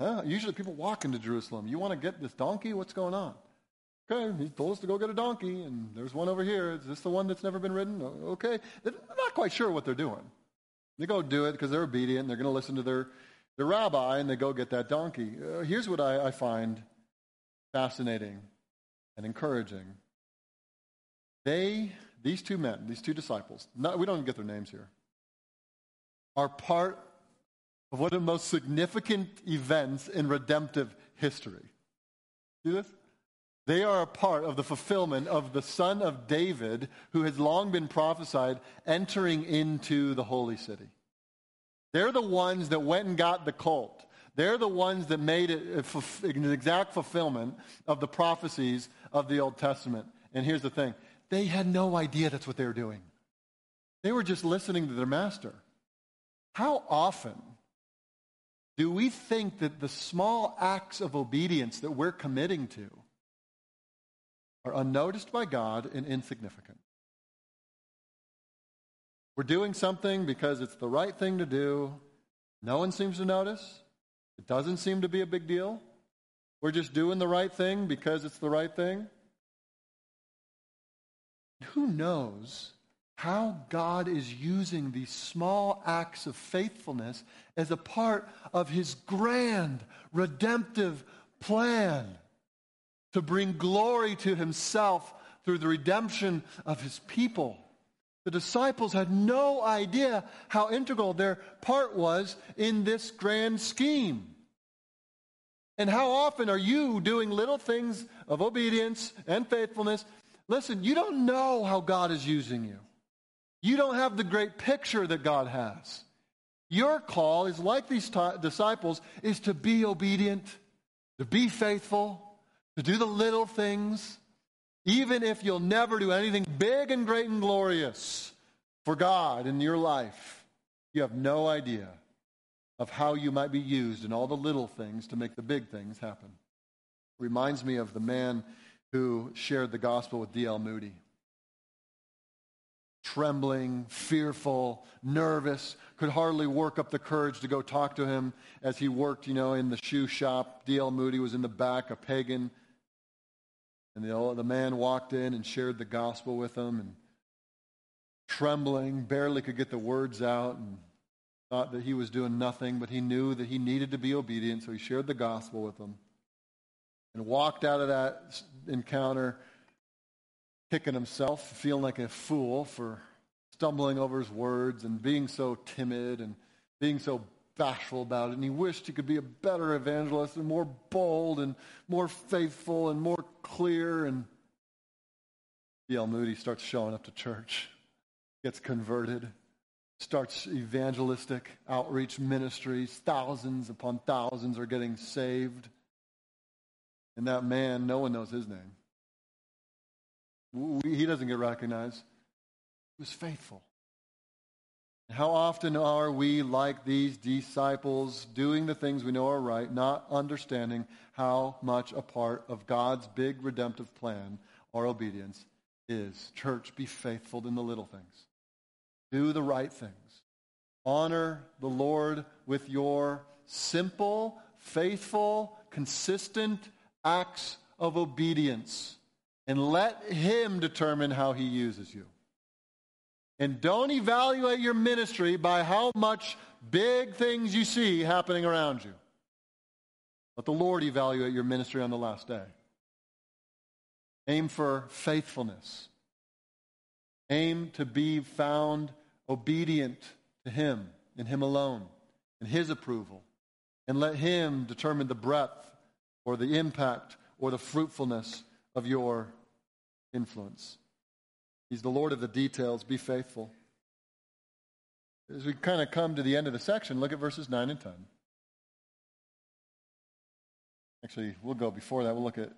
huh? Usually people walk into Jerusalem. You want to get this donkey? What's going on? Okay, he told us to go get a donkey, and there's one over here. Is this the one that's never been ridden? Okay. They're not quite sure what they're doing. They go do it because they're obedient. and They're going to listen to their, their rabbi, and they go get that donkey. Uh, here's what I, I find fascinating and encouraging. They, these two men, these two disciples, not, we don't even get their names here, are part of one of the most significant events in redemptive history. See this? They are a part of the fulfillment of the Son of David, who has long been prophesied, entering into the holy city. They're the ones that went and got the colt. They're the ones that made it uh, an exact fulfillment of the prophecies of the Old Testament. And here's the thing they had no idea that's what they were doing, they were just listening to their master. How often do we think that the small acts of obedience that we're committing to are unnoticed by God and insignificant? We're doing something because it's the right thing to do. No one seems to notice. It doesn't seem to be a big deal. We're just doing the right thing because it's the right thing. Who knows how God is using these small acts of faithfulness as a part of his grand redemptive plan to bring glory to himself through the redemption of his people. The disciples had no idea how integral their part was in this grand scheme. And how often are you doing little things of obedience and faithfulness? Listen, you don't know how God is using you. You don't have the great picture that God has. Your call is like these t- disciples is to be obedient, to be faithful, to do the little things, even if you'll never do anything big and great and glorious for God in your life. You have no idea of how you might be used in all the little things to make the big things happen. Reminds me of the man who shared the gospel with D.L. Moody trembling, fearful, nervous, could hardly work up the courage to go talk to him as he worked, you know, in the shoe shop. D.L. Moody was in the back, a pagan. And the, the man walked in and shared the gospel with him and trembling, barely could get the words out and thought that he was doing nothing, but he knew that he needed to be obedient, so he shared the gospel with them and walked out of that encounter kicking himself, feeling like a fool for stumbling over his words and being so timid and being so bashful about it. And he wished he could be a better evangelist and more bold and more faithful and more clear. And D.L. Moody starts showing up to church, gets converted, starts evangelistic outreach ministries. Thousands upon thousands are getting saved. And that man, no one knows his name he doesn't get recognized. He was faithful. How often are we like these disciples, doing the things we know are right, not understanding how much a part of God's big redemptive plan our obedience is? Church, be faithful in the little things. Do the right things. Honor the Lord with your simple, faithful, consistent acts of obedience and let Him determine how He uses you. And don't evaluate your ministry by how much big things you see happening around you. Let the Lord evaluate your ministry on the last day. Aim for faithfulness. Aim to be found obedient to Him and Him alone and His approval. And let Him determine the breadth or the impact or the fruitfulness of your influence. He's the Lord of the details. Be faithful. As we kind of come to the end of the section, look at verses 9 and 10. Actually, we'll go before that. We'll look at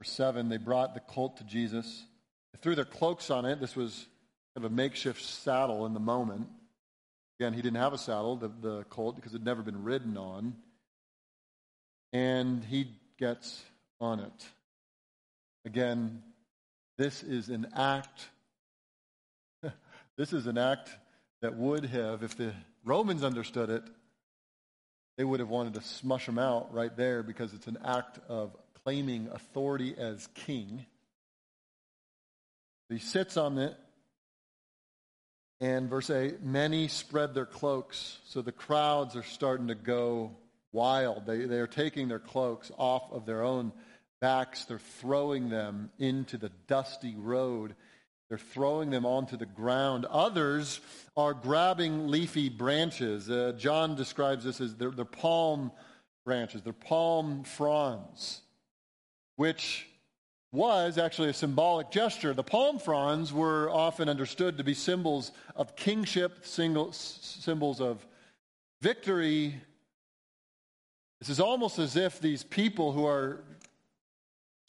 verse 7. They brought the colt to Jesus. They threw their cloaks on it. This was kind of a makeshift saddle in the moment. Again, he didn't have a saddle, the, the colt, because it had never been ridden on. And he gets on it. Again, this is an act. this is an act that would have, if the Romans understood it, they would have wanted to smush him out right there because it's an act of claiming authority as king. He sits on it, and verse 8 many spread their cloaks. So the crowds are starting to go wild. They, they are taking their cloaks off of their own backs, they're throwing them into the dusty road. They're throwing them onto the ground. Others are grabbing leafy branches. Uh, John describes this as they're, palm branches, they're palm fronds, which was actually a symbolic gesture. The palm fronds were often understood to be symbols of kingship, single, symbols of victory. This is almost as if these people who are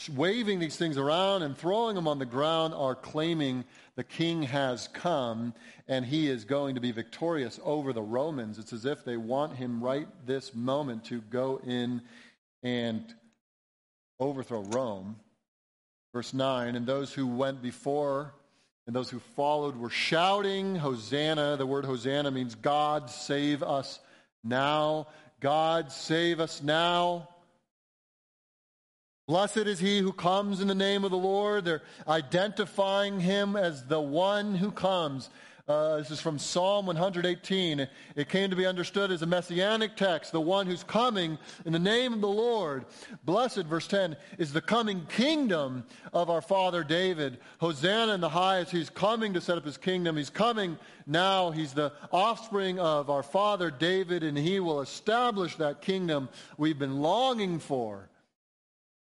waving these things around and throwing them on the ground are claiming the king has come and he is going to be victorious over the Romans. It's as if they want him right this moment to go in and overthrow Rome. Verse 9, and those who went before and those who followed were shouting, Hosanna. The word Hosanna means God save us now. God save us now. Blessed is he who comes in the name of the Lord. They're identifying him as the one who comes. Uh, this is from Psalm 118. It came to be understood as a messianic text, the one who's coming in the name of the Lord. Blessed, verse 10, is the coming kingdom of our father David. Hosanna in the highest. He's coming to set up his kingdom. He's coming now. He's the offspring of our father David, and he will establish that kingdom we've been longing for.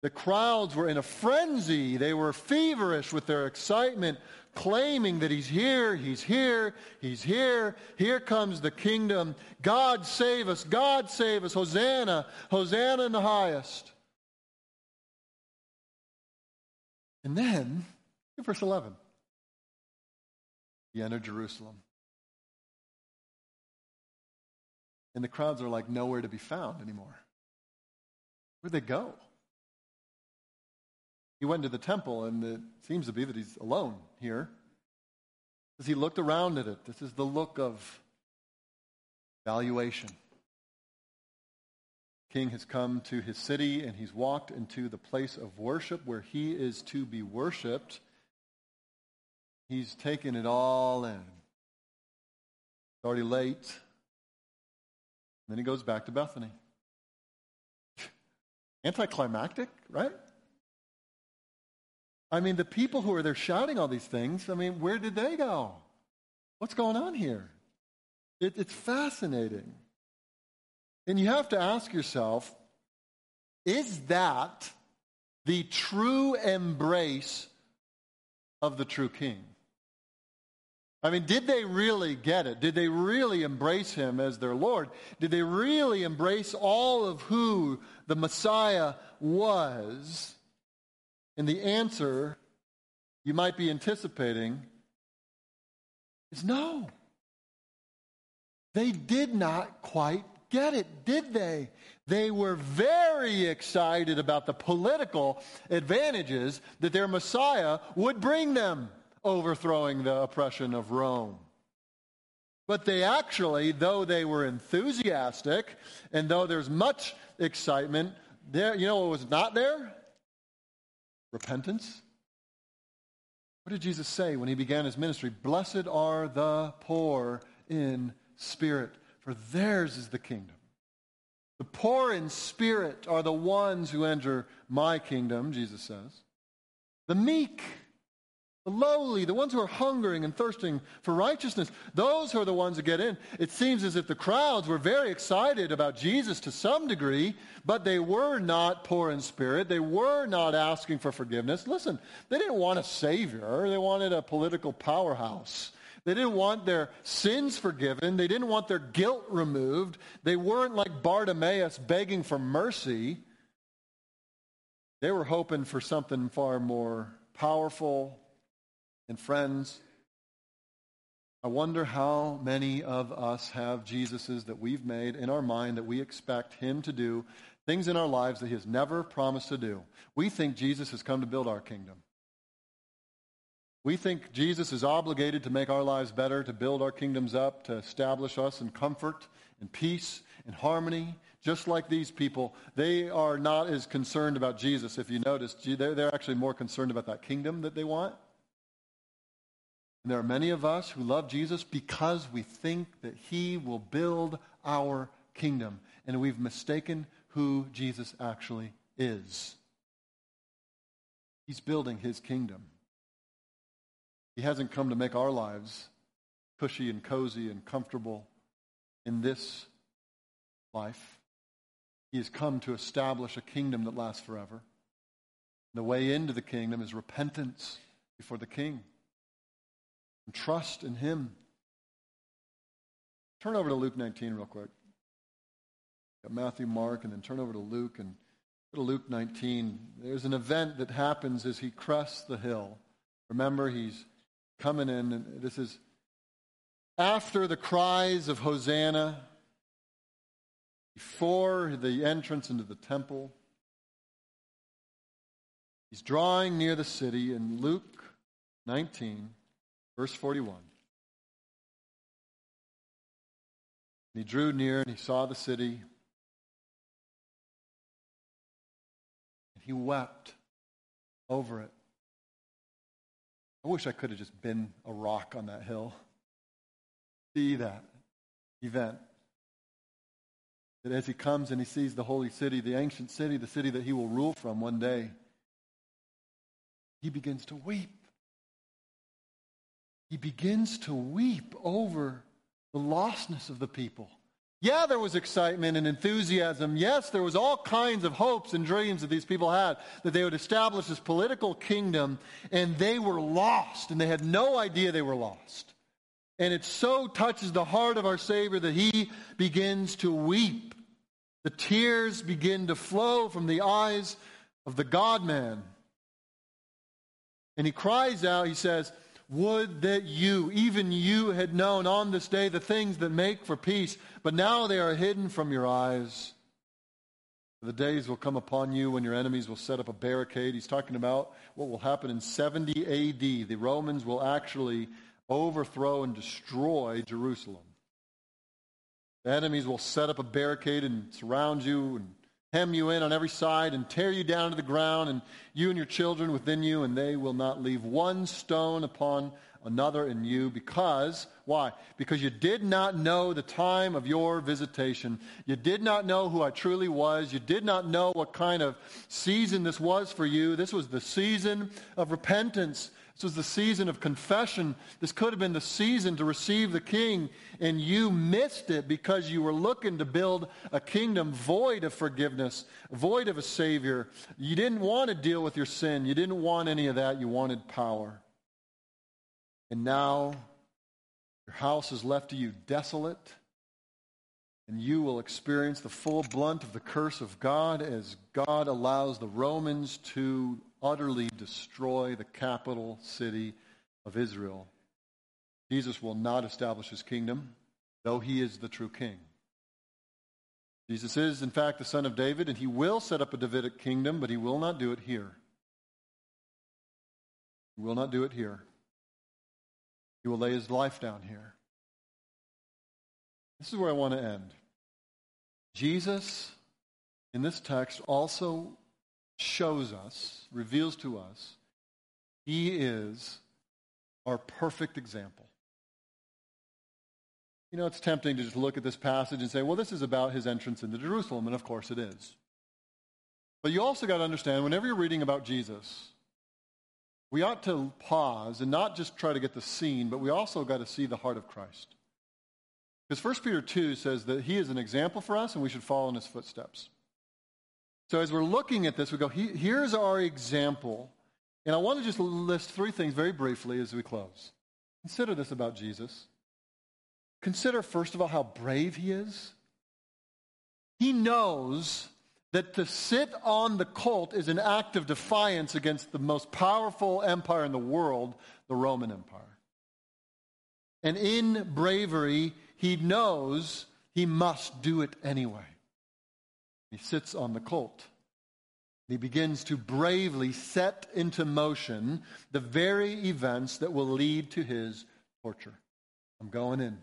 The crowds were in a frenzy. They were feverish with their excitement, claiming that he's here, he's here, he's here. Here comes the kingdom. God save us, God save us. Hosanna, Hosanna in the highest. And then, verse 11, he entered Jerusalem. And the crowds are like nowhere to be found anymore. Where'd they go? He went to the temple, and it seems to be that he's alone here. As he looked around at it, this is the look of valuation. King has come to his city and he's walked into the place of worship where he is to be worshiped. He's taken it all in. It's already late. Then he goes back to Bethany. Anticlimactic, right? I mean, the people who are there shouting all these things, I mean, where did they go? What's going on here? It, it's fascinating. And you have to ask yourself is that the true embrace of the true king? I mean, did they really get it? Did they really embrace him as their Lord? Did they really embrace all of who the Messiah was? And the answer you might be anticipating is no. They did not quite get it, did they? They were very excited about the political advantages that their Messiah would bring them, overthrowing the oppression of Rome. But they actually, though they were enthusiastic and though there's much excitement, there, you know what was not there? Repentance. What did Jesus say when he began his ministry? Blessed are the poor in spirit, for theirs is the kingdom. The poor in spirit are the ones who enter my kingdom, Jesus says. The meek the lowly, the ones who are hungering and thirsting for righteousness, those who are the ones that get in. It seems as if the crowds were very excited about Jesus to some degree, but they were not poor in spirit. They were not asking for forgiveness. Listen, they didn't want a savior, they wanted a political powerhouse. They didn't want their sins forgiven. They didn't want their guilt removed. They weren't like Bartimaeus begging for mercy. They were hoping for something far more powerful, and friends, I wonder how many of us have Jesuses that we've made in our mind that we expect Him to do things in our lives that he has never promised to do. We think Jesus has come to build our kingdom. We think Jesus is obligated to make our lives better, to build our kingdoms up, to establish us in comfort and peace and harmony. Just like these people, they are not as concerned about Jesus. If you notice, they're actually more concerned about that kingdom that they want. And there are many of us who love Jesus because we think that he will build our kingdom. And we've mistaken who Jesus actually is. He's building his kingdom. He hasn't come to make our lives cushy and cozy and comfortable in this life. He has come to establish a kingdom that lasts forever. The way into the kingdom is repentance before the king and trust in him. Turn over to Luke 19 real quick. Got Matthew, Mark, and then turn over to Luke and go to Luke 19. There's an event that happens as he crests the hill. Remember, he's coming in, and this is after the cries of Hosanna, before the entrance into the temple. He's drawing near the city in Luke 19, verse 41. And he drew near and he saw the city. And he wept over it. I wish I could have just been a rock on that hill. See that event. That as he comes and he sees the holy city, the ancient city, the city that he will rule from one day, he begins to weep. He begins to weep over the lostness of the people. Yeah, there was excitement and enthusiasm. Yes, there was all kinds of hopes and dreams that these people had that they would establish this political kingdom, and they were lost, and they had no idea they were lost. And it so touches the heart of our Savior that he begins to weep. The tears begin to flow from the eyes of the God man. And he cries out, he says, would that you, even you, had known on this day the things that make for peace, but now they are hidden from your eyes. The days will come upon you when your enemies will set up a barricade. He's talking about what will happen in 70 AD. The Romans will actually overthrow and destroy Jerusalem. The enemies will set up a barricade and surround you and hem you in on every side and tear you down to the ground, and you and your children within you, and they will not leave one stone upon another in you. Because, why? Because you did not know the time of your visitation. You did not know who I truly was. You did not know what kind of season this was for you. This was the season of repentance. This was the season of confession. This could have been the season to receive the king, and you missed it because you were looking to build a kingdom void of forgiveness, void of a Savior. You didn't want to deal with your sin. You didn't want any of that. You wanted power. And now your house is left to you desolate, and you will experience the full blunt of the curse of God as God allows the Romans to utterly destroy the capital city of Israel. Jesus will not establish his kingdom, though he is the true king. Jesus is, in fact, the son of David, and he will set up a Davidic kingdom, but he will not do it here. He will not do it here. He will lay his life down here. This is where I want to end. Jesus, in this text, also shows us, reveals to us, he is our perfect example. You know, it's tempting to just look at this passage and say, well, this is about his entrance into Jerusalem, and of course it is. But you also got to understand, whenever you're reading about Jesus, we ought to pause and not just try to get the scene, but we also got to see the heart of Christ. Because 1 Peter 2 says that he is an example for us and we should follow in his footsteps. So as we're looking at this, we go, here's our example. And I want to just list three things very briefly as we close. Consider this about Jesus. Consider, first of all, how brave he is. He knows that to sit on the colt is an act of defiance against the most powerful empire in the world, the Roman Empire. And in bravery, he knows he must do it anyway. He sits on the colt. He begins to bravely set into motion the very events that will lead to his torture. I'm going in.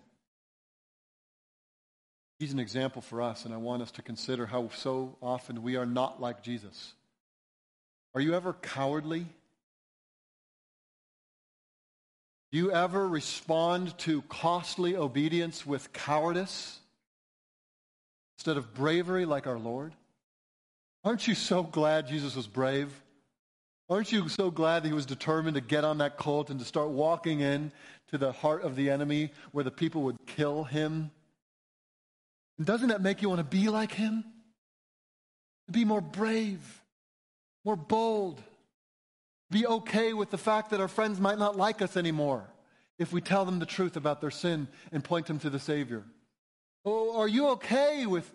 He's an example for us, and I want us to consider how so often we are not like Jesus. Are you ever cowardly? Do you ever respond to costly obedience with cowardice instead of bravery like our Lord? Aren't you so glad Jesus was brave? Aren't you so glad that he was determined to get on that colt and to start walking in to the heart of the enemy where the people would kill him? And doesn't that make you want to be like him? To be more brave, more bold, be okay with the fact that our friends might not like us anymore if we tell them the truth about their sin and point them to the Savior. Oh, are you okay with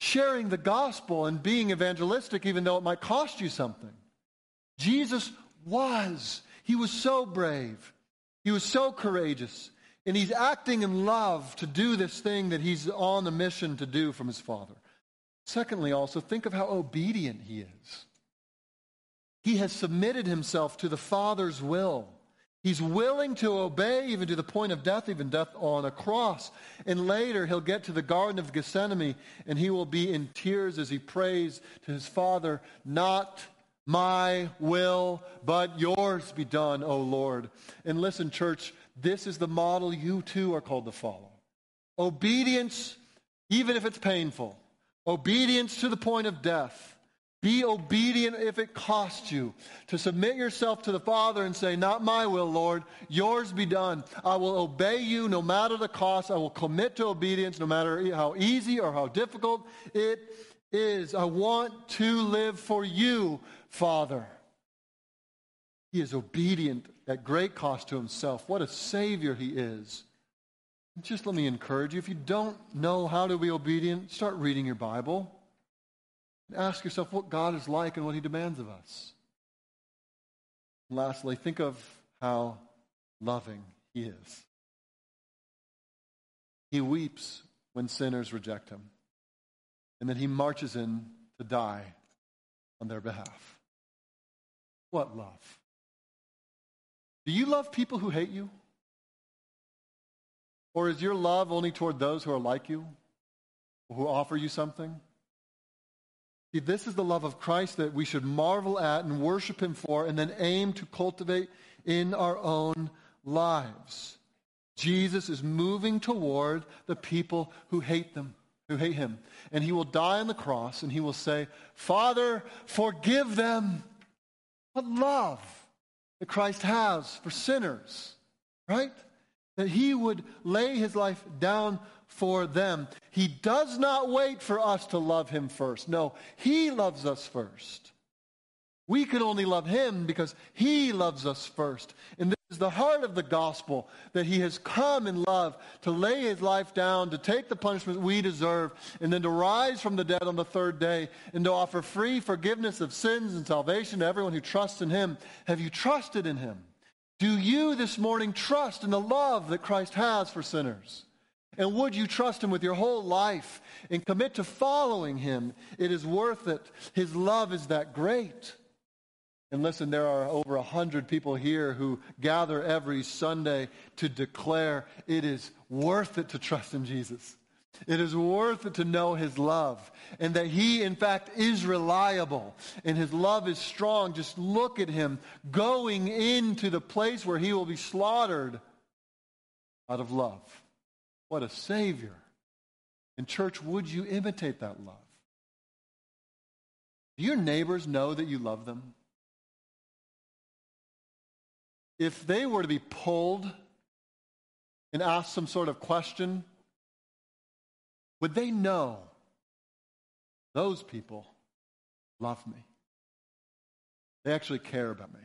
sharing the gospel and being evangelistic even though it might cost you something? Jesus was. He was so brave. He was so courageous. And he's acting in love to do this thing that he's on a mission to do from his Father. Secondly, also, think of how obedient he is. He has submitted himself to the Father's will. He's willing to obey even to the point of death, even death on a cross. And later he'll get to the Garden of Gethsemane and he will be in tears as he prays to his Father, Not my will, but yours be done, O Lord. And listen, church, this is the model you too are called to follow. Obedience, even if it's painful. Obedience to the point of death. Be obedient if it costs you. To submit yourself to the Father and say, Not my will, Lord, yours be done. I will obey you no matter the cost. I will commit to obedience no matter how easy or how difficult it is. I want to live for you, Father. He is obedient at great cost to himself. What a Savior he is. Just let me encourage you if you don't know how to be obedient, start reading your Bible. Ask yourself what God is like and what he demands of us. And lastly, think of how loving he is. He weeps when sinners reject him, and then he marches in to die on their behalf. What love! Do you love people who hate you? Or is your love only toward those who are like you, who offer you something? See, this is the love of Christ that we should marvel at and worship Him for, and then aim to cultivate in our own lives. Jesus is moving toward the people who hate them, who hate Him. And He will die on the cross, and He will say, Father, forgive them. What love that Christ has for sinners, right? That He would lay His life down for them. He does not wait for us to love him first. No, he loves us first. We can only love him because he loves us first. And this is the heart of the gospel that he has come in love to lay his life down, to take the punishment we deserve, and then to rise from the dead on the third day, and to offer free forgiveness of sins and salvation to everyone who trusts in him. Have you trusted in him? Do you this morning trust in the love that Christ has for sinners? And would you trust him with your whole life and commit to following him? It is worth it. His love is that great. And listen, there are over a hundred people here who gather every Sunday to declare it is worth it to trust in Jesus. It is worth it to know his love and that he, in fact, is reliable and his love is strong. Just look at him going into the place where he will be slaughtered out of love. What a Savior. And, church, would you imitate that love? Do your neighbors know that you love them? If they were to be pulled and asked some sort of question, would they know those people love me? They actually care about me.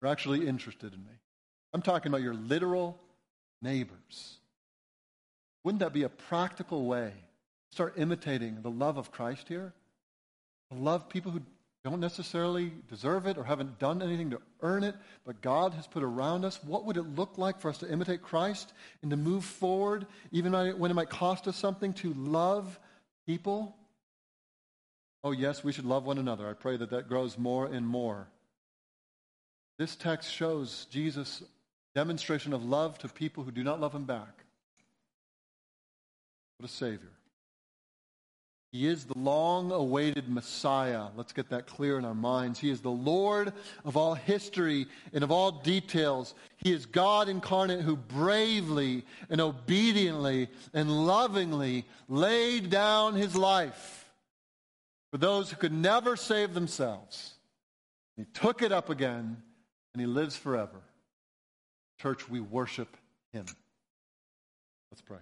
They're actually interested in me. I'm talking about your literal neighbors. Wouldn't that be a practical way start imitating the love of Christ here? Love people who don't necessarily deserve it or haven't done anything to earn it, but God has put around us. What would it look like for us to imitate Christ and to move forward, even when it might cost us something, to love people Oh, yes, we should love one another. I pray that that grows more and more. This text shows Jesus' demonstration of love to people who do not love him back. What a Savior. He is the long awaited Messiah. Let's get that clear in our minds. He is the Lord of all history and of all details. He is God incarnate who bravely and obediently and lovingly laid down his life for those who could never save themselves. He took it up again and he lives forever. Church, we worship him. Let's pray.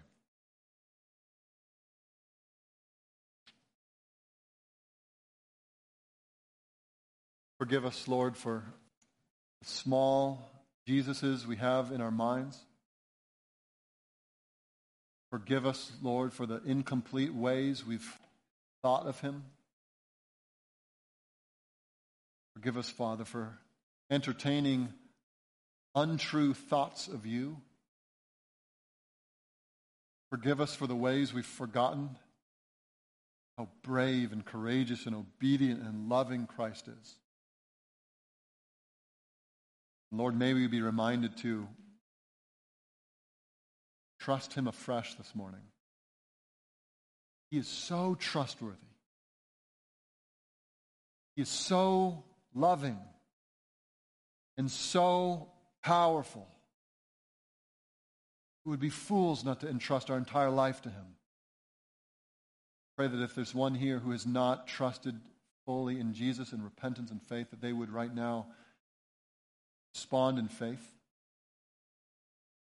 Forgive us, Lord, for the small Jesuses we have in our minds. Forgive us, Lord, for the incomplete ways we've thought of him. Forgive us, Father, for entertaining untrue thoughts of you. Forgive us for the ways we've forgotten how brave and courageous and obedient and loving Christ is. Lord, may we be reminded to trust Him afresh this morning. He is so trustworthy. He is so loving and so powerful. We would be fools not to entrust our entire life to Him. Pray that if there's one here who has not trusted fully in Jesus in repentance and faith, that they would right now respond in faith.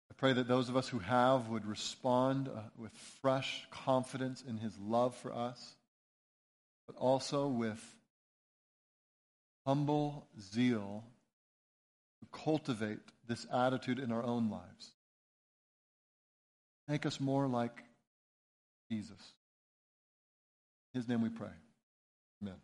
I pray that those of us who have would respond uh, with fresh confidence in his love for us, but also with humble zeal to cultivate this attitude in our own lives. Make us more like Jesus. In his name we pray. Amen.